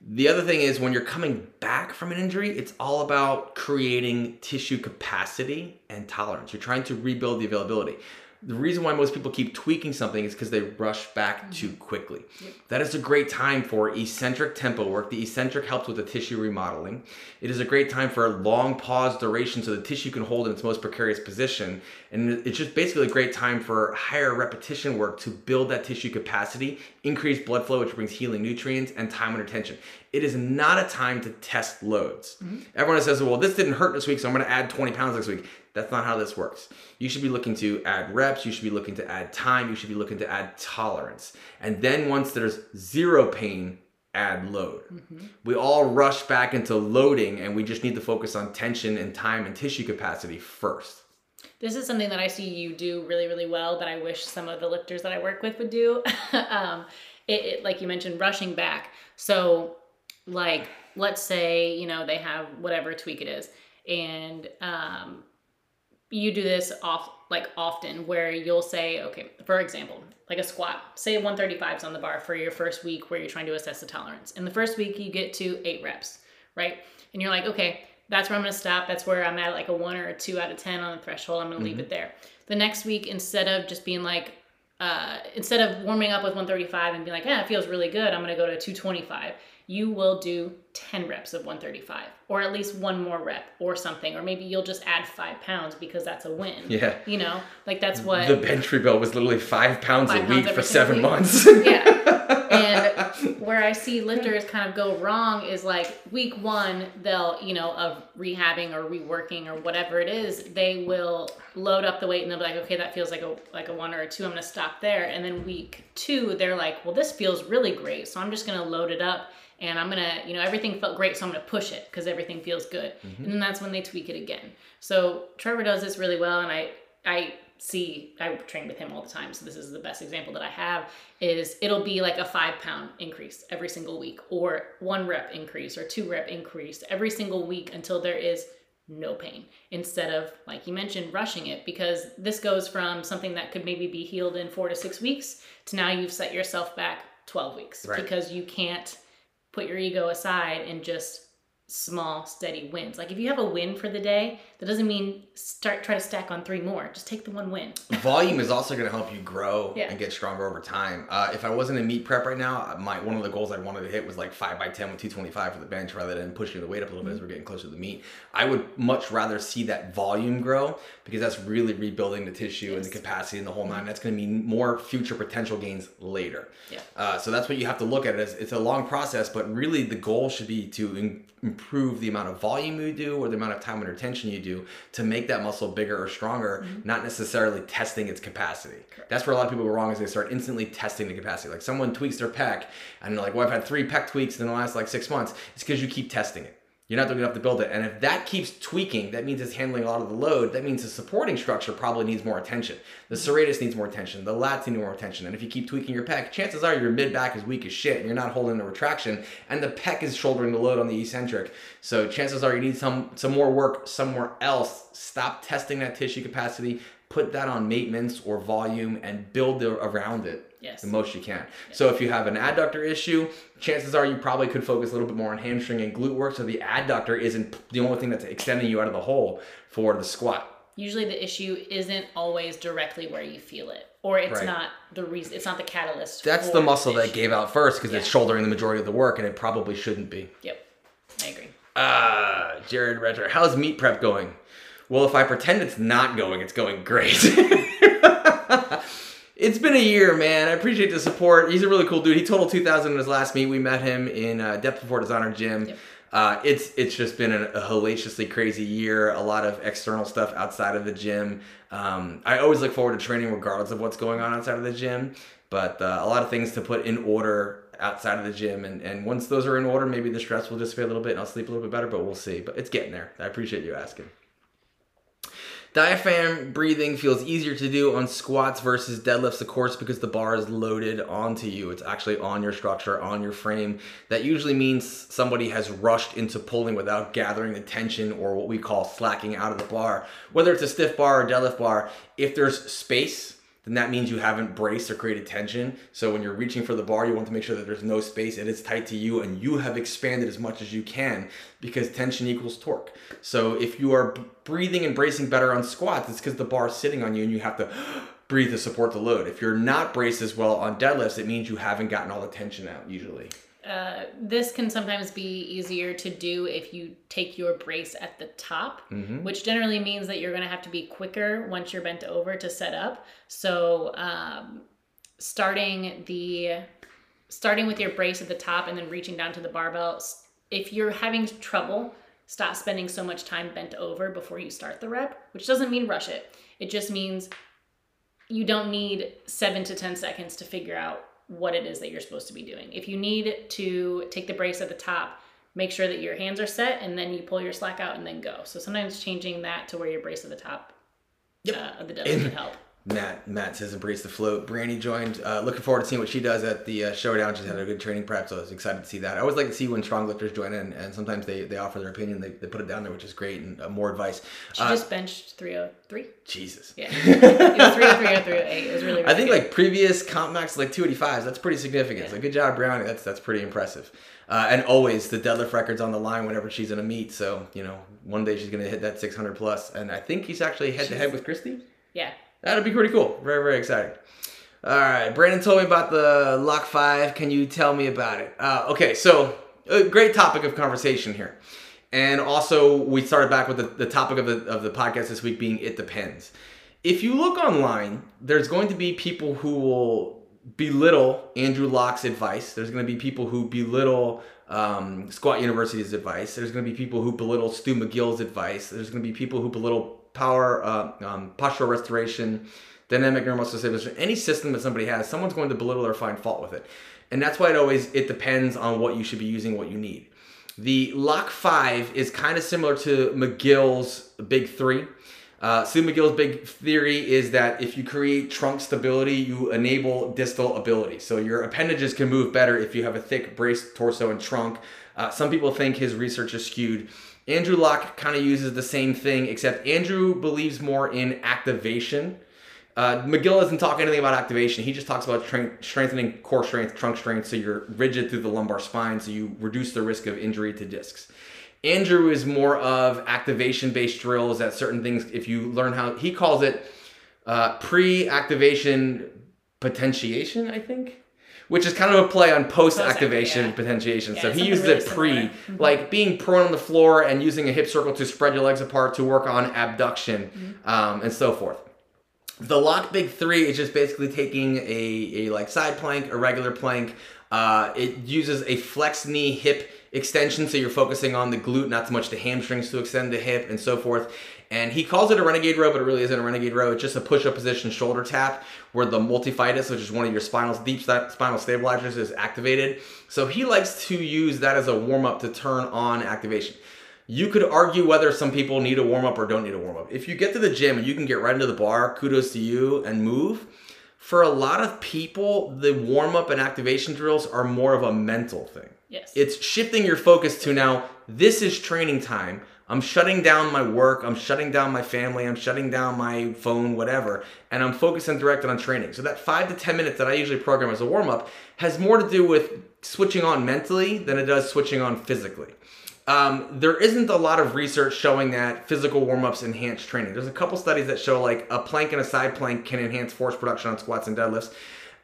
The other thing is when you're coming back from an injury, it's all about creating tissue capacity and tolerance. You're trying to rebuild the availability. The reason why most people keep tweaking something is because they rush back mm-hmm. too quickly. That is a great time for eccentric tempo work. The eccentric helps with the tissue remodeling. It is a great time for a long pause duration so the tissue can hold in its most precarious position. And it's just basically a great time for higher repetition work to build that tissue capacity, increase blood flow, which brings healing nutrients, and time under tension. It is not a time to test loads. Mm-hmm. Everyone says, well, this didn't hurt this week, so I'm going to add 20 pounds next week. That's not how this works. You should be looking to add reps, you should be looking to add time, you should be looking to add tolerance. And then once there's zero pain, add load. We all rush back into loading and we just need to focus on tension and time and tissue capacity first. This is something that I see you do really, really well that I wish some of the lifters that I work with would do. um, it, it, like you mentioned, rushing back. So, like, let's say, you know, they have whatever tweak it is, and um, you do this off like often where you'll say, okay, for example, like a squat, say 135s on the bar for your first week where you're trying to assess the tolerance. In the first week, you get to eight reps, right? And you're like, okay, that's where I'm gonna stop. That's where I'm at like a one or a two out of 10 on the threshold. I'm gonna leave it there. The next week, instead of just being like, uh, instead of warming up with 135 and being like, yeah, it feels really good, I'm gonna go to 225. You will do 10 reps of 135, or at least one more rep, or something, or maybe you'll just add five pounds because that's a win. Yeah. You know, like that's what. The bench rebuild was literally five pounds Five a pounds week for seven week. months. yeah. And where I see lifters kind of go wrong is like week one, they'll, you know, of rehabbing or reworking or whatever it is, they will load up the weight and they'll be like, okay, that feels like a like a one or a two. I'm gonna stop there. And then week two, they're like, well, this feels really great, so I'm just gonna load it up and I'm gonna, you know, everything felt great, so I'm gonna push it because everything feels good. Mm-hmm. And then that's when they tweak it again. So Trevor does this really well, and I I see I train with him all the time, so this is the best example that I have. Is it'll be like a five pound increase every single week, or one rep increase, or two rep increase every single week until there is no pain instead of like you mentioned rushing it because this goes from something that could maybe be healed in four to six weeks to now you've set yourself back 12 weeks Right. because you can't put your ego aside and just small steady wins like if you have a win for the day that doesn't mean start try to stack on three more just take the one win Volume is also going to help you grow Yeah. and get stronger over time. Uh, if I wasn't in meet prep right now, my one of the goals I wanted to hit was like five by ten with two twenty five for the bench, rather than pushing the weight up a little bit as we're getting closer to the meet I would much rather see that volume grow because that's really rebuilding the tissue and the capacity and the whole nine. That's going to mean more future potential gains later. Yeah. Uh, so that's what you have to look at it as. It's a long process, but really the goal should be to in- improve the amount of volume you do or the amount of time under tension you do to make that muscle bigger or stronger, mm-hmm. not necessarily testing its capacity. That's where a lot of people go wrong is they start instantly testing the capacity. Like someone tweaks their pec and they're like, well, I've had three pec tweaks in the last like six months. It's because you keep testing it. You're not doing enough to build it. And if that keeps tweaking, that means it's handling a lot of the load. That means the supporting structure probably needs more attention. The serratus needs more attention. The lats need more attention. And if you keep tweaking your pec, chances are your mid back is weak as shit and you're not holding the retraction. And the pec is shouldering the load on the eccentric. So chances are you need some some more work somewhere else. Stop testing that tissue capacity. Put that on maintenance or volume and build around it Yes. the most you can. So if you have an adductor issue, chances are you probably could focus a little bit more on hamstring and glute work. So the adductor isn't the only thing that's extending you out of the hole for the squat. Usually the issue isn't always directly where you feel it, or it's Right. not the reason. It's not the catalyst. That's for the muscle that issue. gave out first because it's shouldering the majority of the work, and it probably shouldn't be. Yep, I agree. Ah, Jared Redger, how's meet prep going? Well, if I pretend it's not going, it's going great. it's been a year, man. I appreciate the support. He's a really cool dude. He totaled 2,000 in his last meet. We met him in uh, Depth Before Designer Gym. Yep. Uh, it's it's just been a, a hellaciously crazy year. A lot of external stuff outside of the gym. Um, I always look forward to training regardless of what's going on outside of the gym. But uh, a lot of things to put in order outside of the gym, and, and once those are in order, maybe the stress will just dissipate a little bit, and I'll sleep a little bit better. But we'll see. But it's getting there. I appreciate you asking. Diaphragm breathing feels easier to do on squats versus deadlifts, of course, because the bar is loaded onto you. It's actually on your structure, on your frame. That usually means somebody has rushed into pulling without gathering the tension or what we call slacking out of the bar. Whether it's a stiff bar or deadlift bar, if there's space, then that means you haven't braced or created tension. So when you're reaching for the bar, you want to make sure that there's no space, it is tight to you, and you have expanded as much as you can because tension equals torque. So if you are breathing and bracing better on squats, it's because the bar is sitting on you and you have to breathe to support the load. If you're not braced as well on deadlifts, it means you haven't gotten all the tension out usually. Uh, this can sometimes be easier to do if you take your brace at the top, Mm-hmm. which generally means that you're going to have to be quicker once you're bent over to set up. So, um, starting the starting with your brace at the top and then reaching down to the barbell. If you're having trouble, stop spending so much time bent over before you start the rep, which doesn't mean rush it. It just means you don't need seven to 10 seconds to figure out what it is that you're supposed to be doing. If you need to take the brace at the top, make sure that your hands are set and then you pull your slack out and then go. So sometimes changing that to where your brace at the top Yep. uh, of the deadlift can help. Matt Matt says embrace the float. Brandy joined. Uh, looking forward to seeing what she does at the uh, showdown. She's had a good training prep, so I was excited to see that. I always like to see when strong lifters join in, and sometimes they, they offer their opinion. They, they put it down there, which is great, and uh, more advice. She Uh, just benched 303. Jesus. Yeah. it was 303 or 308. It was really, really I think good. like previous comp max like 285s. That's pretty significant. Yeah. So good job, Brownie. That's that's pretty impressive. Uh, and always the deadlift record's on the line whenever she's in a meet. So you know one day she's gonna hit that 600 plus. plus, and I think he's actually head to head with Christy. Yeah. That'd be pretty cool. Very, very exciting. All right, Brandon told me about the Lock 5. Can you tell me about it? Uh, okay, so a great topic of conversation here. And also, we started back with the, the topic of the, of the podcast this week being It Depends. If you look online, there's going to be people who will belittle Andrew Locke's advice. There's going to be people who belittle um, Squat University's advice. There's going to be people who belittle Stu McGill's advice. There's going to be people who belittle power, uh, um, postural restoration, dynamic neuromuscular stabilization. Any system that somebody has, someone's going to belittle or find fault with it. And that's why it always it depends on what you should be using, what you need. The Lock 5 is kind of similar to McGill's Big Three. Uh, Stu McGill's big theory is that if you create trunk stability, you enable distal mobility. So your appendages can move better if you have a thick braced torso and trunk. Uh, some people think his research is skewed. Andrew Locke kind of uses the same thing, except Andrew believes more in activation. Uh, McGill doesn't talk anything about activation. He just talks about tra- strengthening core strength, trunk strength, so you're rigid through the lumbar spine, so you reduce the risk of injury to discs. Andrew is more of activation based drills at certain things. If you learn how, he calls it uh, pre activation potentiation, I think, which is kind of a play on post activation yeah. potentiation. Yeah, so he uses really it pre. Mhm. like being prone on the floor and using a hip circle to spread your legs apart to work on abduction Mm-hmm. um, and so forth. The lock big three is just basically taking a, a like side plank, a regular plank. Uh, it uses a flex knee hip extension, so you're focusing on the glute, not so much the hamstrings to extend the hip and so forth. And he calls it a renegade row, but it really isn't a renegade row. It's just a push-up position shoulder tap where the multifidus, which is one of your spinal deep spinal stabilizers, is activated. So he likes to use that as a warm-up to turn on activation. You could argue whether some people need a warm-up or don't need a warm-up. If you get to the gym and you can get right into the bar, kudos to you and move. For a lot of people, the warm-up and activation drills are more of a mental thing. Yes. It's shifting your focus to now, this is training time. I'm shutting down my work, I'm shutting down my family, I'm shutting down my phone, whatever, and I'm focused and directed on training. So that five to 10 minutes that I usually program as a warm up has more to do with switching on mentally than it does switching on physically. Um, there isn't a lot of research showing that physical warm ups enhance training. There's a couple studies that show like a plank and a side plank can enhance force production on squats and deadlifts.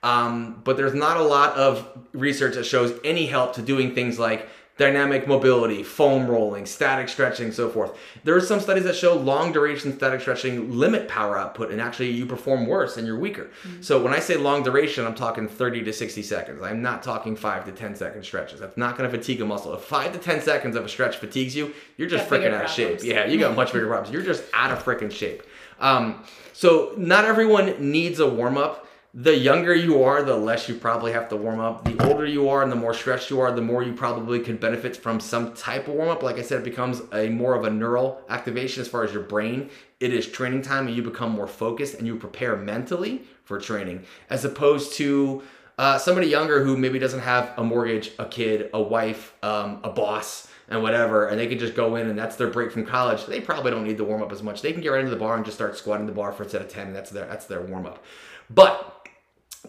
Um, but there's not a lot of research that shows any help to doing things like dynamic mobility, foam rolling, static stretching, so forth. There are some studies that show long duration static stretching limit power output and actually you perform worse and you're weaker. Mm-hmm. So when I say long duration, I'm talking 30 to 60 seconds. I'm not talking 5 to 10 second stretches. That's not going to fatigue a muscle. If 5 to 10 seconds of a stretch fatigues you, you're just freaking out of shape. Yeah, you got much bigger problems. You're just out of freaking shape. Um, so not everyone needs a warm up the younger you are, the less you probably have to warm up. The older you are and the more stressed you are, the more you probably can benefit from some type of warm up. Like I said, it becomes a more of a neural activation as far as your brain. It is training time and you become more focused and you prepare mentally for training as opposed to uh, somebody younger who maybe doesn't have a mortgage, a kid, a wife, um, a boss, and whatever, and they can just go in and that's their break from college. They probably don't need to warm up as much. They can get right into the bar and just start squatting the bar for a set of ten, and that's their that's their warm up. But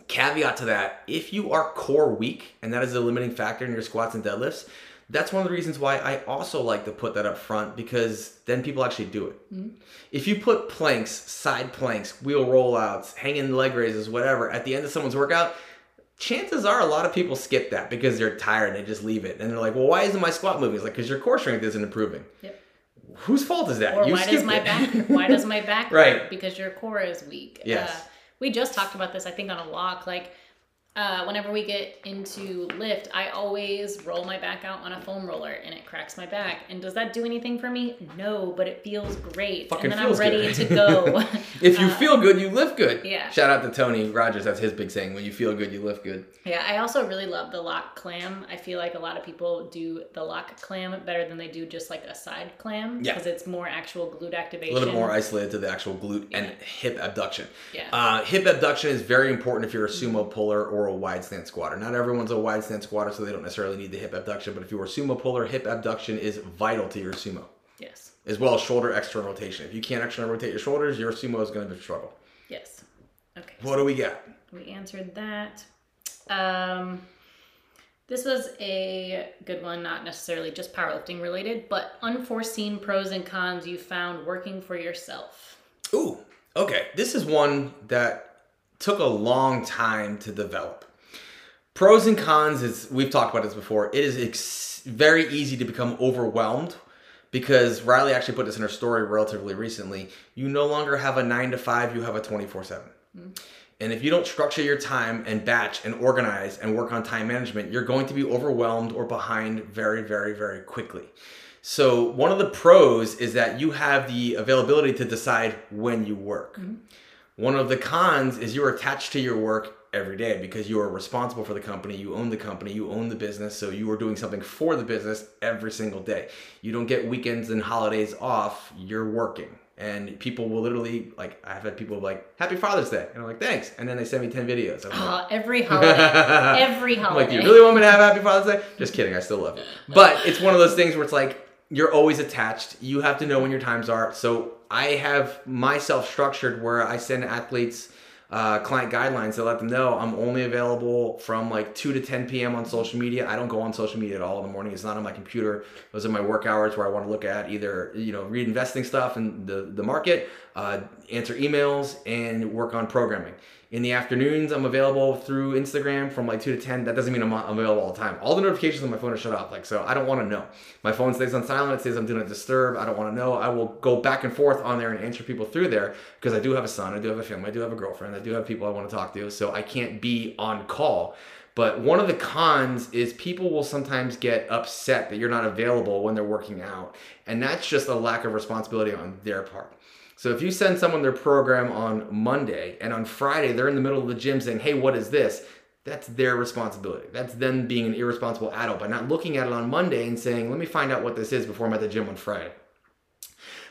Caveat to that, if you are core weak, and that is a limiting factor in your squats and deadlifts, that's one of the reasons why I also like to put that up front because then people actually do it. Mm-hmm. If you put planks, side planks, wheel rollouts, hanging leg raises, whatever, at the end of someone's workout, chances are a lot of people skip that because they're tired and they just leave it. And they're like, well, why isn't my squat moving? It's like, because your core strength isn't improving. Yep. Whose fault is that? Or you why does my it. back why does my back right. because your core is weak? Yes. Uh, we just talked about this, I think, on a walk. Like, uh, whenever we get into lift, I always roll my back out on a foam roller and it cracks my back. And does that do anything for me? No, but it feels great. Fucking and then I'm ready to go. if you uh, feel good, you lift good. Yeah. Shout out to Tony Rogers. That's his big saying. When you feel good, you lift good. Yeah, I also really love the lock clam. I feel like a lot of people do the lock clam better than they do just like a side clam. Yeah. Because it's more actual glute activation. A little more isolated to the actual glute yeah. and hip abduction. Yeah. Uh, hip abduction is very important if you're a sumo puller or a wide stance squatter. Not everyone's a wide stance squatter, so they don't necessarily need the hip abduction. But if you are sumo puller, hip abduction is vital to your sumo. Yes. As well as shoulder external rotation. If you can't external rotate your shoulders, your sumo is going to struggle. Yes. Okay. What so do we got? We answered that. Um, this was a good one, not necessarily just powerlifting related, but unforeseen pros and cons you found working for yourself. Ooh, okay. This is one that took a long time to develop. Pros and cons is we've talked about this before. It is ex- very easy to become overwhelmed because Riley actually put this in her story relatively recently. You no longer have a nine to five; you have a twenty four seven. Mm-hmm. And if you don't structure your time and batch and organize and work on time management, you're going to be overwhelmed or behind very, very, very quickly. So one of the pros is that you have the availability to decide when you work. Mm-hmm. One of the cons is you're attached to your work every day because you are responsible for the company, you own the company, you own the business, so you are doing something for the business every single day. You don't get weekends and holidays off, you're working. And people will literally like I've had people like Happy Father's Day, and I'm like thanks, and then they send me ten videos. Oh, every holiday, every holiday. like, you really want me to have Happy Father's Day? Just kidding, I still love you. But it's one of those things where it's like you're always attached. You have to know when your times are. So I have myself structured where I send athletes uh, client guidelines to let them know I'm only available from like 2 to 10 p.m. on social media. I don't go on social media at all in the morning. It's not on my computer. Those are my work hours where I want to look at either, you know, read investing stuff in the, the market, uh, answer emails, and work on programming. In the afternoons, I'm available through Instagram from like 2 to 10. That doesn't mean I'm available all the time. All the notifications on my phone are shut off. Like, so I don't want to know. My phone stays on silent. It says I'm doing a disturb. I don't want to know. I will go back and forth on there and answer people through there because I do have a son. I do have a family. I do have a girlfriend. I do have people I want to talk to. So I can't be on call. But one of the cons is people will sometimes get upset that you're not available when they're working out. And that's just a lack of responsibility on their part. So if you send someone their program on Monday and on Friday they're in the middle of the gym saying, hey, what is this? That's their responsibility. That's them being an irresponsible adult by not looking at it on Monday and saying, let me find out what this is before I'm at the gym on Friday.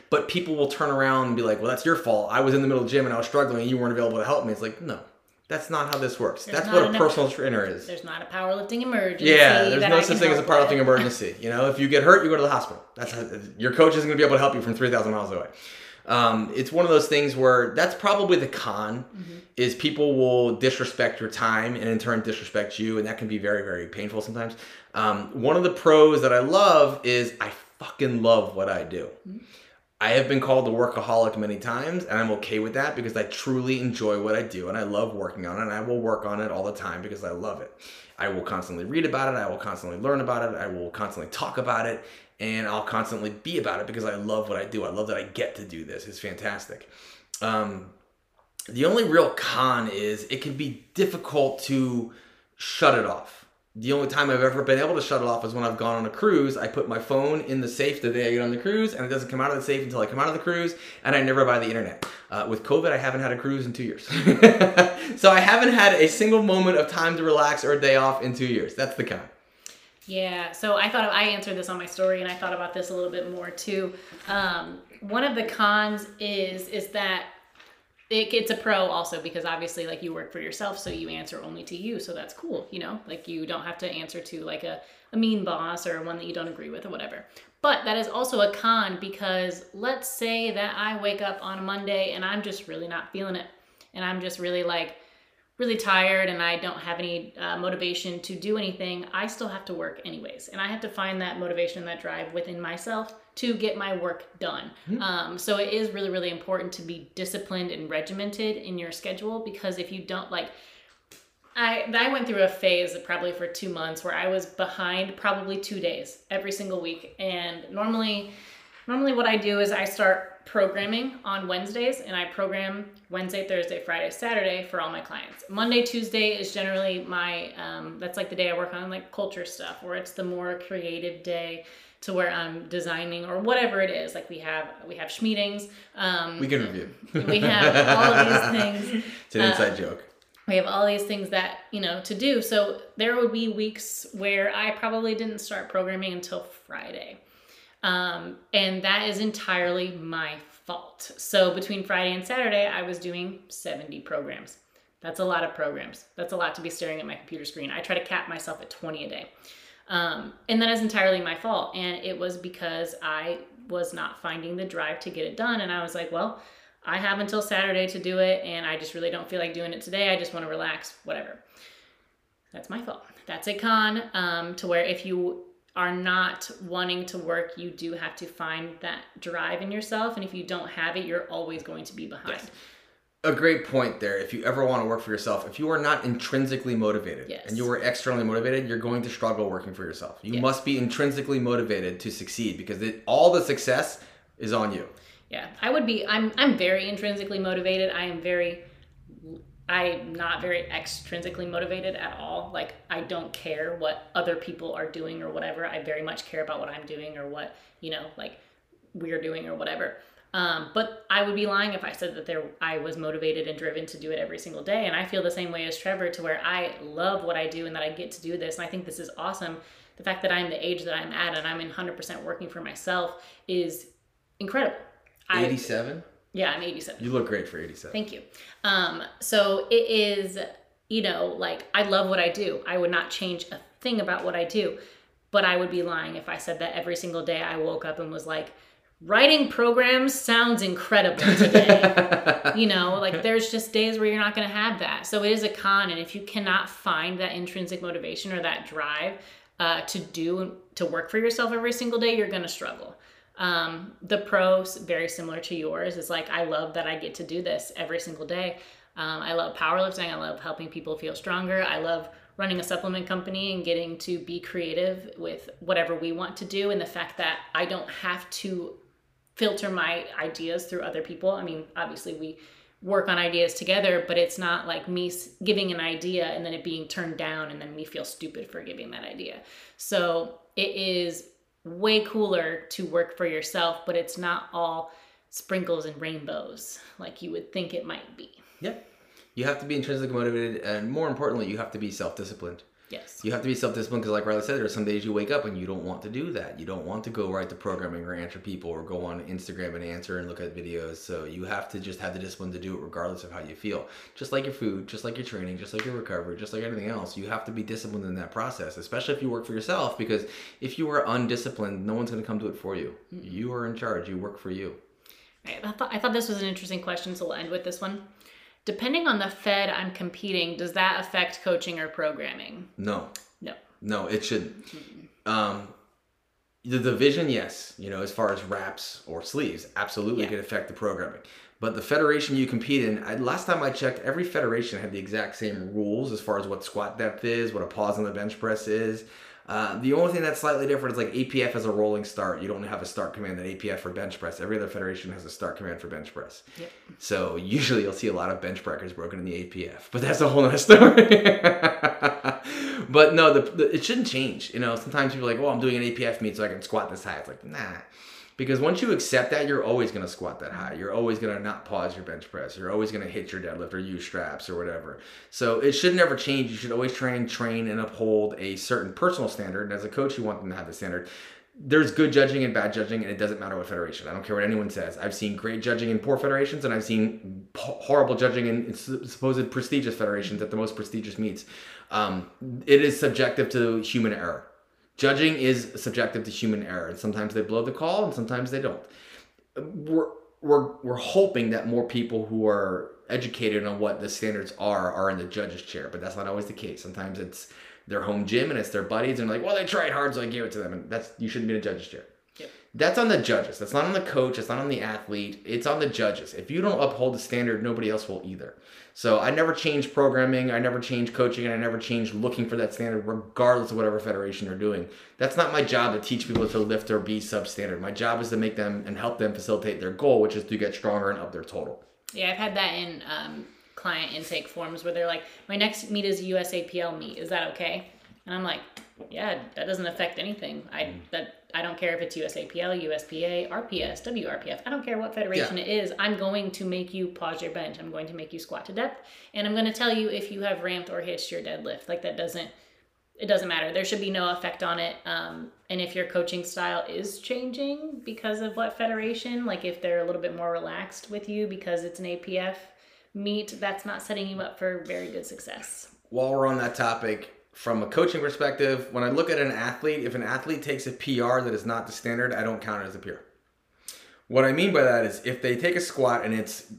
But people will turn around and be like, well, that's your fault. I was in the middle of the gym and I was struggling and you weren't available to help me. It's like, no, that's not how this works. There's that's what a personal trainer is. There's not a powerlifting emergency. Yeah, there's no such thing as a powerlifting emergency. You know, if you get hurt, you go to the hospital. That's how, your coach isn't going to be able to help you from three thousand miles away. Um, it's one of those things where that's probably the con Mm-hmm. is people will disrespect your time and in turn disrespect you, and that can be very very painful sometimes. Um, one of the pros that I love is I fucking love what I do. Mm-hmm. I have been called a workaholic many times, and I'm okay with that because I truly enjoy what I do and I love working on it, and I will work on it all the time because I love it. I will constantly read about it, I will constantly learn about it, I will constantly talk about it, and I'll constantly be about it because I love what I do. I love that I get to do this. It's fantastic. Um, the only real con is it can be difficult to shut it off. The only time I've ever been able to shut it off is when I've gone on a cruise. I put my phone in the safe the day I get on the cruise, and it doesn't come out of the safe until I come out of the cruise, and I never buy the internet. Uh, with COVID, I haven't had a cruise in two years. so I haven't had a single moment of time to relax or a day off in two years. That's the con. Yeah, so I thought of, I answered this on my story, and I thought about this a little bit more too. Um, one of the cons is is that it, it's a pro also because obviously like you work for yourself, so you answer only to you, so that's cool, you know, like you don't have to answer to like a, a mean boss or one that you don't agree with or whatever. But that is also a con because let's say that I wake up on a Monday and I'm just really not feeling it, and I'm just really like really tired and I don't have any uh, motivation to do anything, I still have to work anyways. And I have to find that motivation, that drive within myself to get my work done. Um, so it is really, really important to be disciplined and regimented in your schedule because if you don't like, I, I went through a phase probably for two months where I was behind probably two days every single week. And normally, normally what I do is I start programming on Wednesdays and I program Wednesday, Thursday, Friday, Saturday for all my clients. Monday, Tuesday is generally my um, that's like the day I work on like culture stuff or it's the more creative day to where I'm designing or whatever it is. Like we have we have meetings. Um, We can review. we have all of these things It's an inside joke. We have all these things that you know to do. So there would be weeks where i probably didn't start programming until friday. Um, and that is entirely my fault. So between friday and saturday i was doing 70 programs. That's a lot of programs. That's a lot to be staring at my computer screen. I try to cap myself at 20 a day. Um, and that is entirely my fault. And it was because i was not finding the drive to get it done. And i was like well I have until Saturday to do it, and I just really don't feel like doing it today. I just want to relax, whatever. That's my fault. That's a con um, to where if you are not wanting to work, you do have to find that drive in yourself. And if you don't have it, you're always going to be behind. Yes. A great point there. If you ever want to work for yourself, if you are not intrinsically motivated Yes. and you are externally motivated, you're going to struggle working for yourself. You Yes. must be intrinsically motivated to succeed because it, all the success is on you. Yeah, I would be. I'm. I'm very intrinsically motivated. I am very. I'm not very extrinsically motivated at all. Like I don't care what other people are doing or whatever. I very much care about what I'm doing or what you know, like we're doing or whatever. Um, but I would be lying if I said that there I was motivated and driven to do it every single day. And I feel the same way as Trevor, to where I love what I do and that I get to do this. And I think this is awesome. The fact that I'm the age that I'm at and I'm in 100% working for myself is incredible. I, 87? yeah, I'm 87. You look great for 87. Thank you. Um, so it is, you know, like I love what I do. I would not change a thing about what I do, but I would be lying if I said that every single day I woke up and was like, writing programs sounds incredible today. you know, like there's just days where you're not going to have that. So it is a con. And if you cannot find that intrinsic motivation or that drive uh, to do, to work for yourself every single day, you're going to struggle. Um, the pros, very similar to yours, is like I love that I get to do this every single day. Um, I love powerlifting. I love helping people feel stronger. I love running a supplement company and getting to be creative with whatever we want to do. And the fact that I don't have to filter my ideas through other people. I mean, obviously we work on ideas together, but it's not like me giving an idea and then it being turned down and then we feel stupid for giving that idea. So it is way cooler to work for yourself, but it's not all sprinkles and rainbows like you would think it might be. Yeah. You have to be intrinsically motivated, and more importantly, you have to be self-disciplined. Yes. You have to be self-disciplined because, like Riley said, there are some days you wake up and you don't want to do that. You don't want to go write the programming or answer people or go on Instagram and answer and look at videos. So you have to just have the discipline to do it regardless of how you feel. Just like your food, just like your training, just like your recovery, just like anything else, you have to be disciplined in that process, especially if you work for yourself. Because if you are undisciplined, no one's going to come do it for you. You are in charge. You work for you. Right, I thought I thought this was an interesting question, so we'll end with this one. Depending on the Fed I'm competing, does that affect coaching or programming? No, No. No, it shouldn't. Um, the division, yes, you know, as far as wraps or sleeves, absolutely Yeah. can affect the programming. But the federation you compete in, I, last time I checked, every federation had the exact same rules as far as what squat depth is, what a pause on the bench press is. Uh, the only thing that's slightly different is like APF has a rolling start. You don't have a start command at APF for bench press. Every other federation has a start command for bench press. Yep. So usually you'll see a lot of bench breakers broken in the APF, but that's a whole other story. but no, the, the, it shouldn't change. You know, sometimes people are like, "Oh, I'm doing an APF meet so I can squat this high." It's like, nah, because once you accept that, you're always gonna squat that high. You're always gonna not pause your bench press. You're always gonna hit your deadlift or use straps or whatever. So it should never change. You should always try and train and uphold a certain personal standard. And as a coach, you want them to have the standard there's good judging and bad judging, and it doesn't matter what federation. I don't care what anyone says. I've seen great judging in poor federations, and I've seen horrible judging in s- supposed prestigious federations at the most prestigious meets. Um, it is subjective to human error. Judging is subjective to human error, and sometimes they blow the call, and sometimes they don't. We're we're we're hoping that more people who are educated on what the standards are are in the judge's chair, but that's not always the case. Sometimes it's their home gym and it's their buddies and like, well, they tried hard, so I gave it to them, and that's you shouldn't be in a judge's chair. Yep. That's on the judges. That's not on the coach. It's not on the athlete. It's on the judges. If you don't uphold the standard, nobody else will either. So I never change programming. I never change coaching, and I never change looking for that standard, regardless of whatever federation you're doing. That's not my job to teach people to lift or be substandard. My job is to make them and help them facilitate their goal, which is to get stronger and up their total. Yeah, I've had that in um, client intake forms where they're like, "My next meet is USAPL meet. Is that okay?" And I'm like, "Yeah, that doesn't affect anything. I that I don't care if it's USAPL, USPA, RPS, WRPF. I don't care what federation it is. I'm going to make you pause your bench. I'm going to make you squat to depth, and I'm going to tell you if you have ramped or hitched your deadlift. Like that doesn't." It doesn't matter. There should be no effect on it. Um, and if your coaching style is changing because of what federation, like if they're a little bit more relaxed with you because it's an APF meet, that's not setting you up for very good success. while we're on that topic, from a coaching perspective, when I look at an athlete, if an athlete takes a PR that is not the standard, I don't count it as a PR. What I mean by that is if they take a squat and it's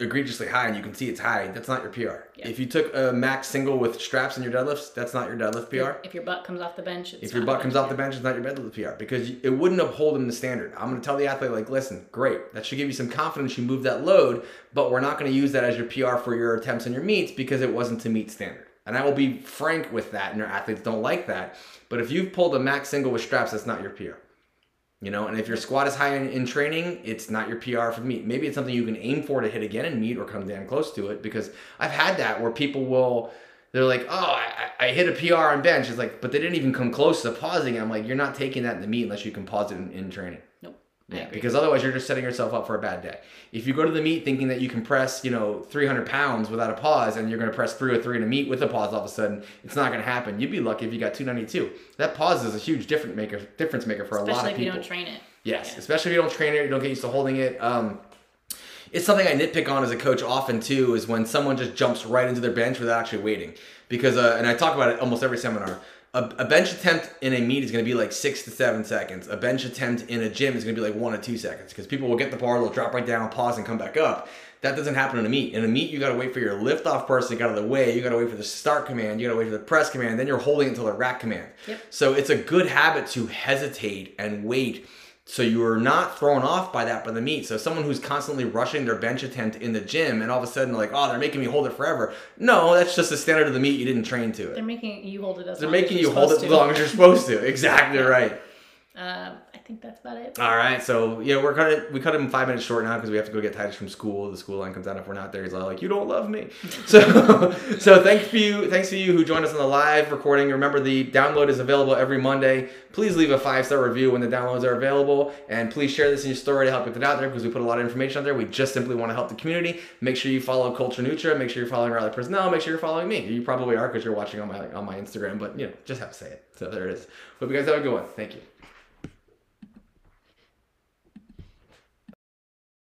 egregiously high and you can see it's high, that's not your PR. Yeah. If you took a max single with straps in your deadlifts, that's not your deadlift PR. If your butt comes off the bench, it's If your butt comes off the bench, it's not your deadlift PR because it wouldn't uphold him the standard. I'm going to tell the athlete, like, listen, great. That should give you some confidence you move that load, but we're not going to use that as your PR for your attempts and your meets because it wasn't to meet standard. And I will be frank with that, and your athletes don't like that. But if you've pulled a max single with straps, that's not your PR. You know, and if your squat is high in, in training, it's not your PR for meet. Maybe it's something you can aim for to hit again in meet or come damn close to it. Because I've had that where people will, they're like, oh, I, I hit a PR on bench. It's like, but they didn't even come close to pausing. I'm like, you're not taking that in the meet unless you can pause it in, in training. Nope. Yeah, because otherwise you're just setting yourself up for a bad day. If you go to the meet thinking that you can press, you know, 300 pounds without a pause, and you're going to press 303 in a meet with a pause all of a sudden, it's not going to happen. You'd be lucky if you got 292. That pause is a huge different maker, difference maker for a lot of people. Especially if you don't train it. Yes, Yeah. especially if you don't train it, you don't get used to holding it. Um, it's something I nitpick on as a coach often too. Is when someone just jumps right into their bench without actually waiting. Because uh, and I talk about it almost every seminar. A, a bench attempt in a meet is going to be like six to seven seconds. A bench attempt in a gym is going to be like one or two seconds because people will get the bar, they'll drop right down, pause, and come back up. That doesn't happen in a meet. In a meet, you got to wait for your lift off person to get out of the way. You got to wait for the start command. You got to wait for the press command. Then you're holding it until the rack command. Yep. So it's a good habit to hesitate and wait so you are not thrown off by that by the meet. So someone who's constantly rushing their bench attempt in the gym and all of a sudden like, oh, they're making me hold it forever. No, that's just the standard of the meet. You didn't train to it. They're making you hold it as They're long as making you're you hold it as long as you're supposed to. Exactly right. Um, think that's about it. All right, so yeah, we're cut it. We cut him five minutes short now because we have to go get Titus from school. The school line comes out if we're not there. He's like, "You don't love me." So, so thanks for you, thanks for you who joined us on the live recording. Remember, the download is available every Monday. Please leave a five star review when the downloads are available, and please share this in your story to help get it out there because we put a lot of information out there. We just simply want to help the community. Make sure you follow Culture Nutra. Make sure you're following Riley Personnel. Make sure you're following me. You probably are because you're watching on my on my Instagram. But you know, just have to say it. So there it is. Hope you guys have a good one. Thank you.